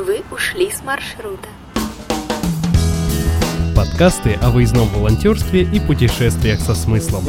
Вы ушли с маршрута. Подкасты о выездном волонтерстве и путешествиях со смыслом.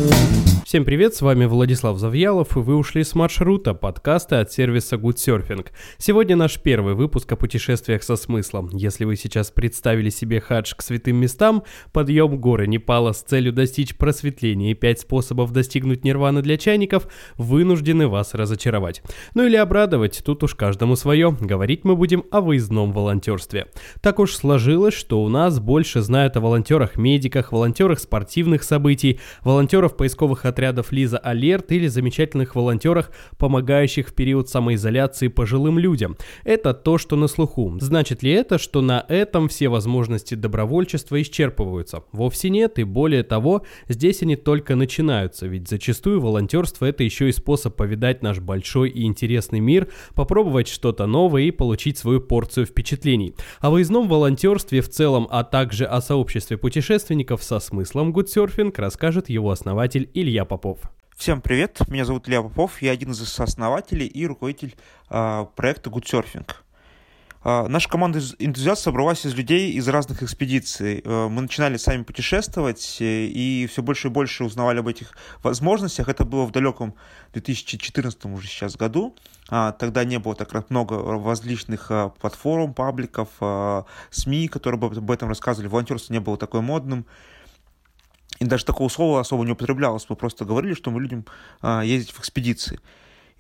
Всем привет, с вами Владислав Завьялов, и вы ушли с маршрута, подкаста от сервиса Good Surfing. Сегодня наш первый выпуск о путешествиях со смыслом. Если вы сейчас представили себе хадж к святым местам, подъем горы Непала с целью достичь просветления и пять способов достигнуть нирваны для чайников, вынуждены вас разочаровать. Ну или обрадовать, тут уж каждому свое. Говорить мы будем о выездном волонтерстве. Так уж сложилось, что у нас больше знают о волонтерах-медиках, волонтерах спортивных событий, волонтеров поисковых отрядов Лиза Алерт или замечательных волонтерах, помогающих в период самоизоляции пожилым людям. Это то, что на слуху. Значит ли это, что на этом все возможности добровольчества исчерпываются? Вовсе нет, и более того, здесь они только начинаются, ведь зачастую волонтерство это еще и способ повидать наш большой и интересный мир, попробовать что-то новое и получить свою порцию впечатлений. О выездном волонтерстве в целом, а также о сообществе путешественников со смыслом гудсерфинг расскажет его основатель Илья Попов. Всем привет, меня зовут Илья Попов, я один из сооснователей и руководитель э, проекта Good Surfing. Э, наша команда энтузиастов собралась из людей из разных экспедиций. Э, мы начинали сами путешествовать э, и все больше и больше узнавали об этих возможностях. Это было в далеком 2014 уже сейчас году. А, тогда не было так много различных а, платформ, пабликов, а, СМИ, которые бы об этом рассказывали. Волонтерство не было такой модным. И даже такого слова особо не употреблялось. Мы просто говорили, что мы любим а, ездить в экспедиции.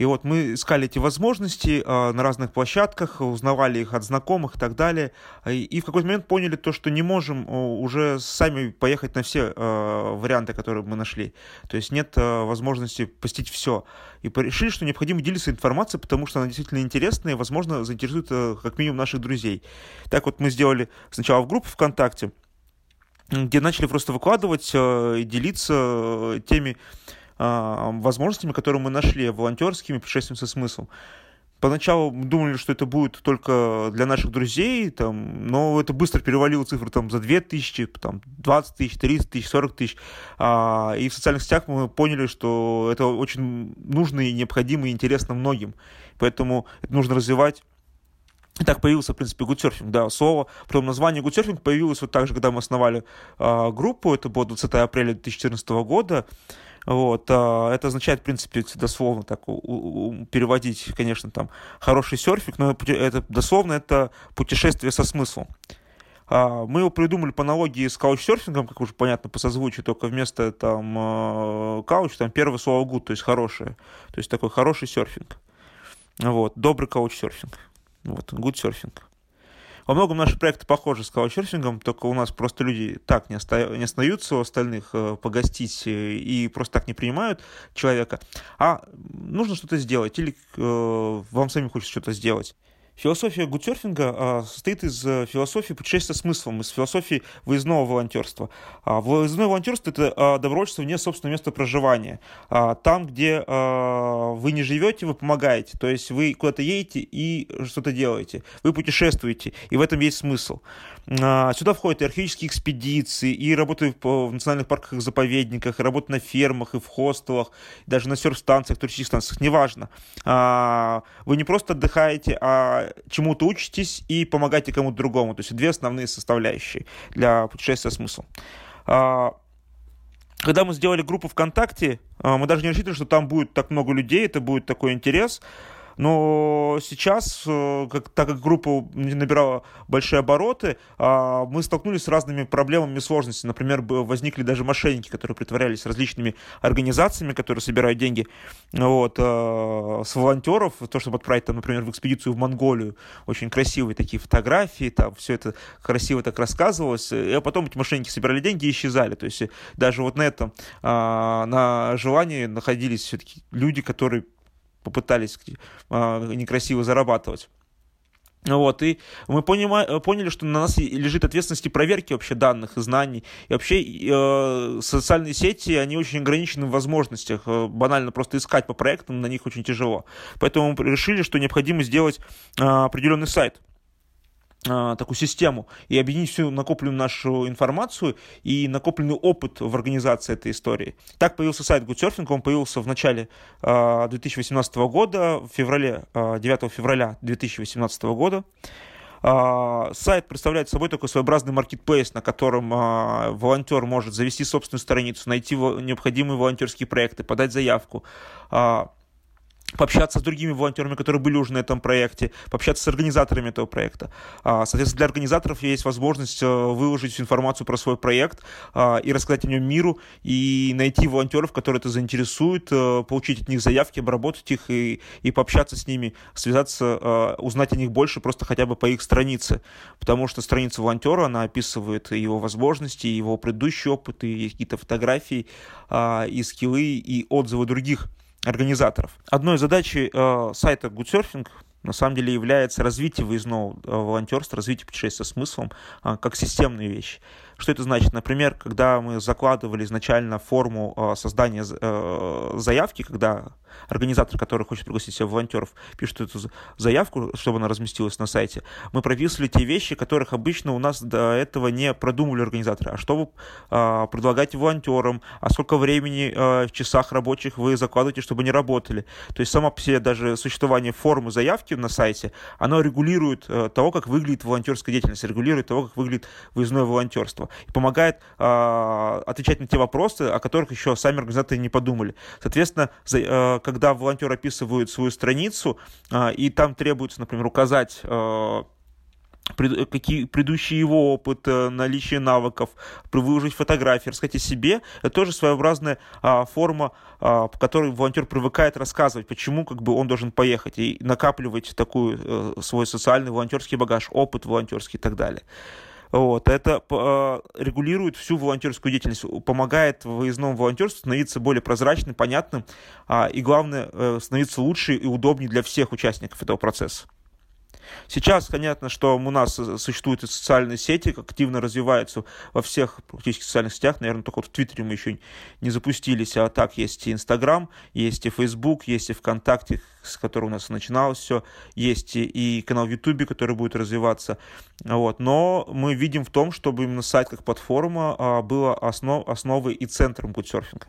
И вот мы искали эти возможности э, на разных площадках, узнавали их от знакомых и так далее. И, в какой-то момент поняли то, что не можем уже сами поехать на все э, варианты, которые мы нашли. То есть нет возможности посетить все. И решили, что необходимо делиться информацией, потому что она действительно интересная и, возможно, заинтересует как минимум наших друзей. Так вот мы сделали сначала в группу ВКонтакте, где начали просто выкладывать и делиться теми а, возможностями, которые мы нашли, волонтерскими, путешествием со смыслом. Поначалу думали, что это будет только для наших друзей, там, но это быстро перевалило цифру там, за 2 тысячи, там, 20 тысяч, 30 тысяч, 40 тысяч. А, и в социальных сетях мы поняли, что это очень нужно и необходимо и интересно многим. Поэтому это нужно развивать и так появился, в принципе, гудсерфинг, да, слово. Потом название гудсерфинг появилось вот так же, когда мы основали э, группу, это было 20 апреля 2014 года. Вот, э, это означает, в принципе, дословно так переводить, конечно, там, хороший серфинг, но это дословно это путешествие со смыслом. Uh, мы его придумали по аналогии с каучсерфингом, как уже понятно по созвучию, только вместо там uh, кауч, там первое слово good, то есть хорошее. То есть такой хороший серфинг. Вот, добрый каучсерфинг. Вот, good surfing. Во многом наши проекты похожи с каучсерфингом, только у нас просто люди так не, оста... не остаются у остальных э, погостить э, и просто так не принимают человека, а нужно что-то сделать или э, вам самим хочется что-то сделать. Философия гудсерфинга а, состоит из э, философии путешествия смыслом, из философии выездного волонтерства. А, выездное волонтерство – это а, добровольчество вне собственного места проживания. Там, где вы не живете, вы помогаете. То есть вы куда-то едете и что-то делаете. Вы путешествуете, и в этом есть смысл. Сюда входят и археологические экспедиции, и работа в национальных парках и заповедниках, и работа на фермах, и в хостелах, даже на серф-станциях, туристических станциях, неважно. Вы не просто отдыхаете, а чему-то учитесь и помогаете кому-то другому. То есть две основные составляющие для путешествия смысл. А, когда мы сделали группу ВКонтакте, а, мы даже не рассчитывали, что там будет так много людей, это будет такой интерес. Но сейчас, э, как, так как группа набирала большие обороты, а, мы столкнулись с разными проблемами и сложностями. Например, возникли даже мошенники, которые притворялись различными организациями, которые собирают деньги вот, э, с волонтеров, то, чтобы отправить, там, например, в экспедицию в Монголию. Очень красивые такие фотографии, там все это красиво так рассказывалось. И потом эти мошенники собирали деньги и исчезали. То есть даже вот на этом, а, на желании находились все-таки люди, которые попытались а, некрасиво зарабатывать. Вот, и мы понима, поняли, что на нас лежит ответственность и проверки вообще данных и знаний. И вообще э, социальные сети, они очень ограничены в возможностях. Э, банально просто искать по проектам на них очень тяжело. Поэтому мы решили, что необходимо сделать э, определенный сайт такую систему и объединить всю накопленную нашу информацию и накопленный опыт в организации этой истории. Так появился сайт Good он появился в начале 2018 а, года, в феврале, 9 а, февраля 2018 года. А, сайт представляет собой такой своеобразный маркетплейс, на котором а, волонтер может завести собственную страницу, найти необходимые волонтерские проекты, подать заявку, а, пообщаться с другими волонтерами, которые были уже на этом проекте, пообщаться с организаторами этого проекта. А, соответственно, для организаторов есть возможность э, выложить всю информацию про свой проект а, и рассказать о нем миру, и найти волонтеров, которые это заинтересуют, э, получить от них заявки, обработать их и, и пообщаться с ними, связаться, э, узнать о них больше просто хотя бы по их странице. Потому что страница волонтера, она описывает его возможности, его предыдущий опыт, и какие-то фотографии, а, и скиллы, и отзывы других организаторов. Одной из задач э, сайта Goodsurfing на самом деле является развитие выездного э, волонтерства, развитие путешествия смыслом э, как системные вещи. Что это значит? Например, когда мы закладывали изначально форму э, создания э, заявки, когда организатор, который хочет пригласить себе волонтеров, пишет эту заявку, чтобы она разместилась на сайте, мы прописывали те вещи, которых обычно у нас до этого не продумывали организаторы. А что вы э, предлагаете волонтерам, а сколько времени в часах рабочих вы закладываете, чтобы они работали. То есть сама по себе даже существование формы заявки на сайте, оно регулирует того, как выглядит волонтерская деятельность, регулирует того, как выглядит выездное волонтерство и помогает э, отвечать на те вопросы, о которых еще сами организаторы не подумали. Соответственно, за, э, когда волонтер описывает свою страницу, э, и там требуется, например, указать э, какие предыдущий его опыт, наличие навыков, выложить фотографии, рассказать о себе, это тоже своеобразная а, форма, а, по которой волонтер привыкает рассказывать, почему как бы он должен поехать и накапливать такой а, свой социальный волонтерский багаж, опыт волонтерский и так далее. Вот, это э, регулирует всю волонтерскую деятельность, помогает выездному волонтерству становиться более прозрачным, понятным, а, и главное, э, становиться лучше и удобнее для всех участников этого процесса. Сейчас, понятно, что у нас существуют и социальные сети, активно развиваются во всех практически социальных сетях. Наверное, только вот в Твиттере мы еще не запустились, а так есть и Инстаграм, есть и Фейсбук, есть и ВКонтакте, с которого у нас начиналось все, есть и канал в Ютубе, который будет развиваться. Вот. Но мы видим в том, чтобы именно сайт как платформа а, была основ, основой и центром гудсерфинга.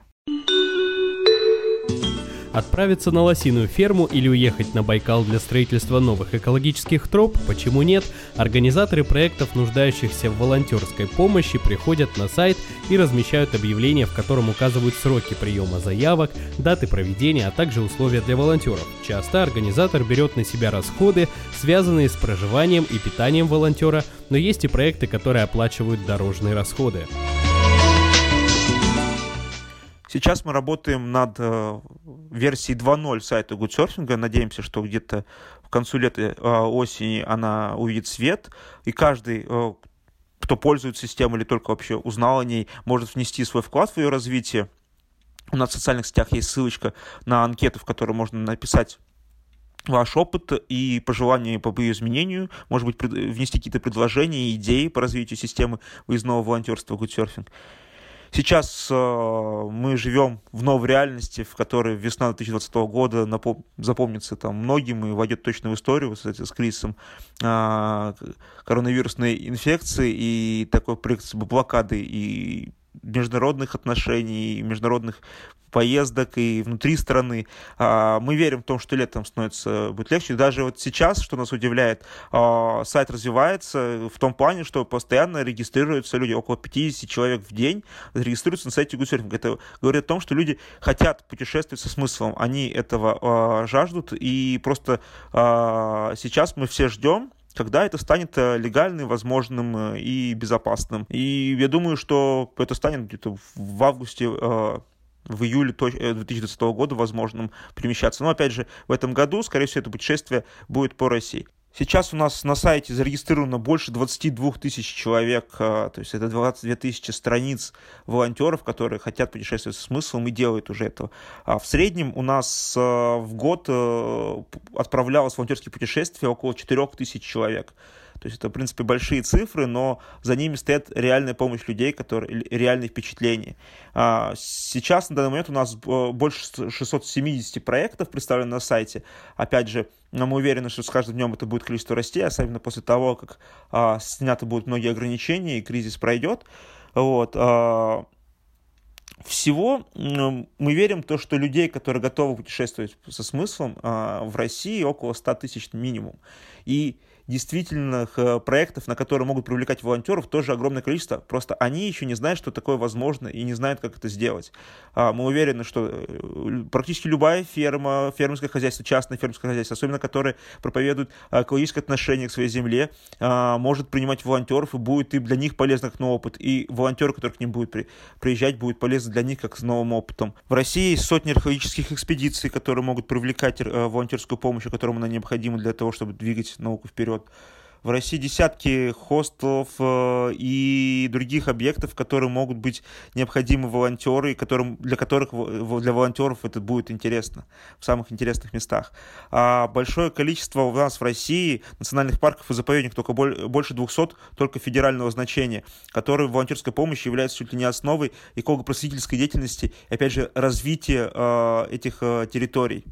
Отправиться на лосиную ферму или уехать на Байкал для строительства новых экологических троп, почему нет? Организаторы проектов, нуждающихся в волонтерской помощи, приходят на сайт и размещают объявление, в котором указывают сроки приема заявок, даты проведения, а также условия для волонтеров. Часто организатор берет на себя расходы, связанные с проживанием и питанием волонтера, но есть и проекты, которые оплачивают дорожные расходы. Сейчас мы работаем над э, версией 2.0 сайта Goodsurfing. Надеемся, что где-то к концу лета, э, осени она увидит свет, и каждый э, кто пользуется системой или только вообще узнал о ней, может внести свой вклад в ее развитие. У нас в социальных сетях есть ссылочка на анкету, в которой можно написать ваш опыт и пожелания по ее изменению, может быть, внести какие-то предложения, идеи по развитию системы выездного волонтерства Goodsurfing. Сейчас э, мы живем в новой реальности, в которой весна 2020 года напом- запомнится там многим и войдет точно в историю с, с кризисом э, коронавирусной инфекции и такой проект блокады и международных отношений, международных поездок и внутри страны. А, мы верим в том, что летом становится будет легче. Даже вот сейчас, что нас удивляет, а, сайт развивается в том плане, что постоянно регистрируются люди, около 50 человек в день регистрируются на сайте Гусерфинг. Это говорит о том, что люди хотят путешествовать со смыслом, они этого а, жаждут, и просто сейчас мы все ждем, когда это станет э, легальным, возможным э, и безопасным. И я думаю, что это станет где-то в августе э, в июле 2020 года возможным перемещаться. Но опять же, в этом году, скорее всего, это путешествие будет по России. Сейчас у нас на сайте зарегистрировано больше 22 тысяч человек, то есть это 22 тысячи страниц волонтеров, которые хотят путешествовать со смыслом и делают уже этого. А в среднем у нас в год отправлялось в волонтерские путешествия около 4 тысяч человек. То есть это, в принципе, большие цифры, но за ними стоит реальная помощь людей, которые, реальные впечатления. А, сейчас, на данный момент, у нас э, больше 670 проектов представлено на сайте. Опять же, мы уверены, что с каждым днем это будет количество расти, особенно после того, как а, сняты будут многие ограничения и кризис пройдет. Вот. А, всего мы верим в то, что людей, которые готовы путешествовать со смыслом, а, в России около 100 тысяч минимум. И действительных э, проектов, на которые могут привлекать волонтеров, тоже огромное количество. Просто они еще не знают, что такое возможно, и не знают, как это сделать. А, мы уверены, что э, практически любая ферма, фермерское хозяйство, частное фермерское хозяйство, особенно которые проповедуют экологическое отношение к своей земле, а, может принимать волонтеров, и будет и для них полезно как новый опыт. И волонтеры, которые к ним будут приезжать, будет полезно для них как с новым опытом. В России есть сотни археологических экспедиций, которые могут привлекать э, волонтерскую помощь, которым она необходима для того, чтобы двигать науку вперед вперед. В России десятки хостелов э, и других объектов, которые могут быть необходимы волонтеры, которым, для которых для волонтеров это будет интересно в самых интересных местах. А большое количество у нас в России национальных парков и заповедников, только больше 200, только федерального значения, которые в волонтерской помощи являются чуть ли не основой эколого-просветительской деятельности и, опять же, развития э, этих э, территорий.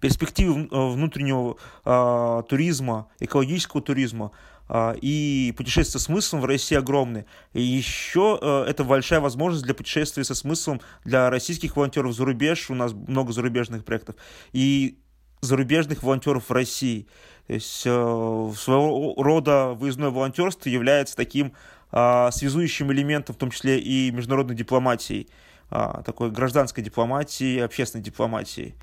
Перспективы э, внутреннего э, туризма, экологического туризма э, и путешествия со смыслом в России огромны. И еще э, это большая возможность для путешествия со смыслом для российских волонтеров за рубеж. У нас много зарубежных проектов. И зарубежных волонтеров в России. То есть э, своего рода выездное волонтерство является таким э, связующим элементом, в том числе и международной дипломатии, э, такой гражданской дипломатии, общественной дипломатии.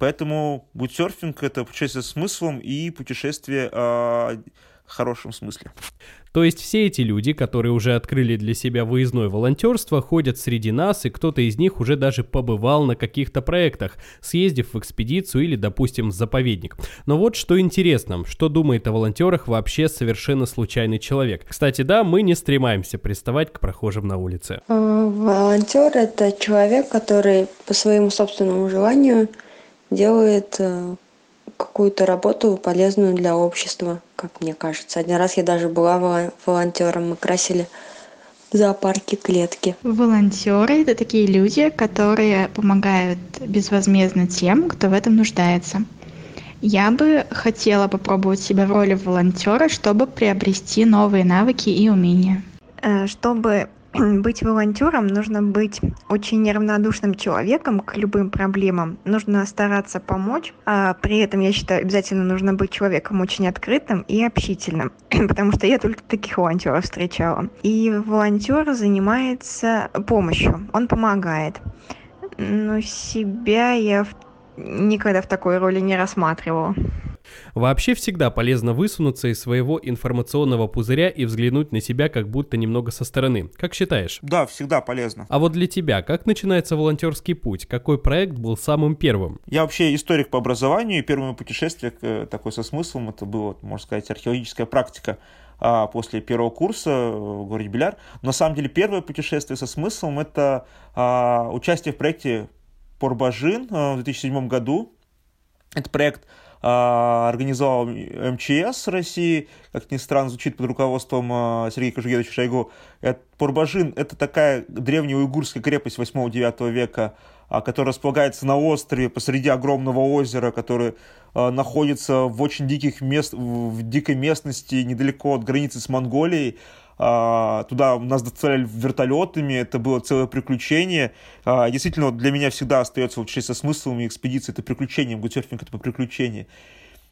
Поэтому бутсерфинг – это путешествие с смыслом и путешествие а, хорошем смысле. То есть все эти люди, которые уже открыли для себя выездное волонтерство, ходят среди нас, и кто-то из них уже даже побывал на каких-то проектах, съездив в экспедицию или, допустим, в заповедник. Но вот что интересно, что думает о волонтерах вообще совершенно случайный человек. Кстати, да, мы не стремаемся приставать к прохожим на улице. Волонтер – это человек, который по своему собственному желанию – делает э, какую-то работу полезную для общества, как мне кажется. Один раз я даже была волонтером, мы красили в зоопарке клетки. Волонтеры – это такие люди, которые помогают безвозмездно тем, кто в этом нуждается. Я бы хотела попробовать себя в роли волонтера, чтобы приобрести новые навыки и умения. Э, чтобы быть волонтером нужно быть очень неравнодушным человеком к любым проблемам. Нужно стараться помочь. А при этом, я считаю, обязательно нужно быть человеком очень открытым и общительным, потому что я только таких волонтеров встречала. И волонтер занимается помощью, он помогает. Но себя я никогда в такой роли не рассматривала. Вообще всегда полезно высунуться из своего информационного пузыря и взглянуть на себя как будто немного со стороны. Как считаешь? Да, всегда полезно. А вот для тебя, как начинается волонтерский путь? Какой проект был самым первым? Я вообще историк по образованию, и первое путешествие э, такое со смыслом, это было, можно сказать, археологическая практика а, после первого курса в городе Беляр. Но на самом деле первое путешествие со смыслом это а, участие в проекте Порбажин а, в 2007 году. Это проект организовал МЧС России, как ни странно, звучит под руководством а, Сергея Кожугедовича Шойгу. Порбажин – это такая древняя уйгурская крепость 8-9 века, а, которая располагается на острове посреди огромного озера, которое находится в очень диких мест, в дикой местности, недалеко от границы с Монголией. А, туда нас доставляли вертолетами, это было целое приключение. А, действительно, для меня всегда остается вот со смыслом экспедиции, это приключение, гутсерфинг это приключение.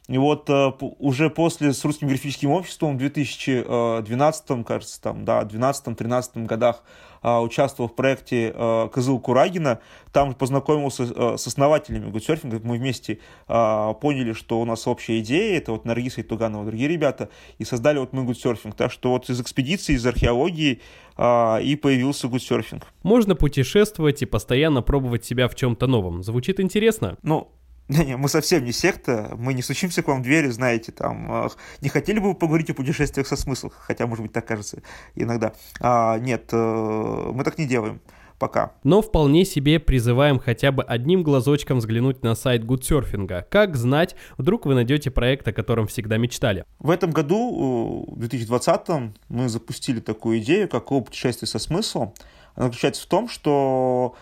И вот э, уже после с русским графическим обществом в 2012, кажется, там, да, 12-13 годах а, участвовал в проекте а, Кызыл Курагина. Там познакомился а, с основателями гудсерфинга. Мы вместе поняли, что у нас общая идея. Это вот Наргиса и Туганова, другие ребята. И создали вот мы гудсерфинг. Так что вот из экспедиции, из археологии и появился гудсерфинг. Можно путешествовать и постоянно пробовать себя в чем-то новом. Звучит интересно? Ну, не, мы совсем не секта, мы не стучимся к вам в двери, знаете, там, не хотели бы вы поговорить о путешествиях со смыслом, хотя, может быть, так кажется иногда. А, нет, э, мы так не делаем пока. Но вполне себе призываем хотя бы одним глазочком взглянуть на сайт Гудсерфинга. Как знать, вдруг вы найдете проект, о котором всегда мечтали. В этом году, в 2020, мы запустили такую идею, как путешествие со смыслом. Она заключается в том, что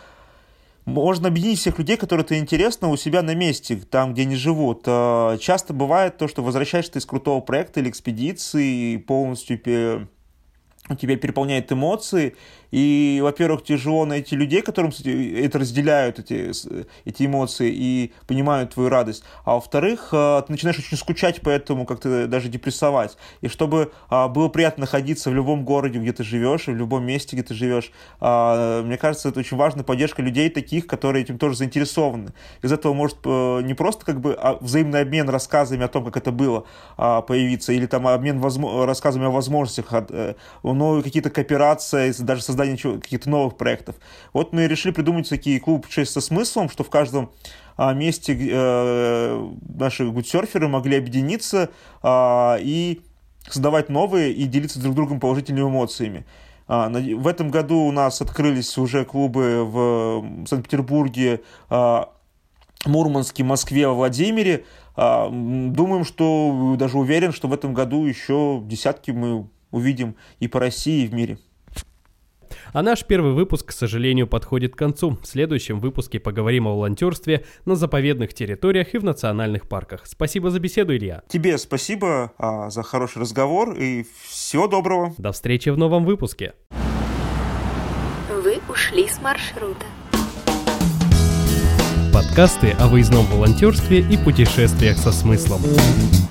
можно объединить всех людей, которые это интересно, у себя на месте, там, где они живут. Э, часто бывает то, что возвращаешься из крутого проекта или экспедиции, полностью тебя переполняет эмоции, и, во-первых, тяжело найти людей, которым кстати, это разделяют, эти, эти эмоции, и понимают твою радость. А во-вторых, э, ты начинаешь очень скучать по этому, как-то даже депрессовать. И чтобы а, было приятно находиться в любом городе, где ты живешь, и в любом месте, где ты живешь, а, мне кажется, это очень важная поддержка людей таких, которые этим тоже заинтересованы. Из этого может э, не просто как бы а, взаимный обмен рассказами о том, как это было, появиться, или там обмен рассказами о возможностях, э, но какие-то кооперации, даже создание каких-то новых проектов. Вот мы решили придумать такие клубы путешествия со смыслом, что в каждом а, месте э, наши гудсерферы могли объединиться а, и создавать новые и делиться друг другом положительными эмоциями. А, в этом году у нас открылись уже клубы в Санкт-Петербурге, Мурманске, Москве, Владимире. Думаем, что даже уверен, что в этом году еще десятки мы увидим и по России, и в мире. А наш первый выпуск, к сожалению, подходит к концу. В следующем выпуске поговорим о волонтерстве на заповедных территориях и в национальных парках. Спасибо за беседу, Илья. Тебе спасибо а, за хороший разговор и всего доброго. До встречи в новом выпуске. Вы ушли с маршрута. Подкасты о выездном волонтерстве и путешествиях со смыслом.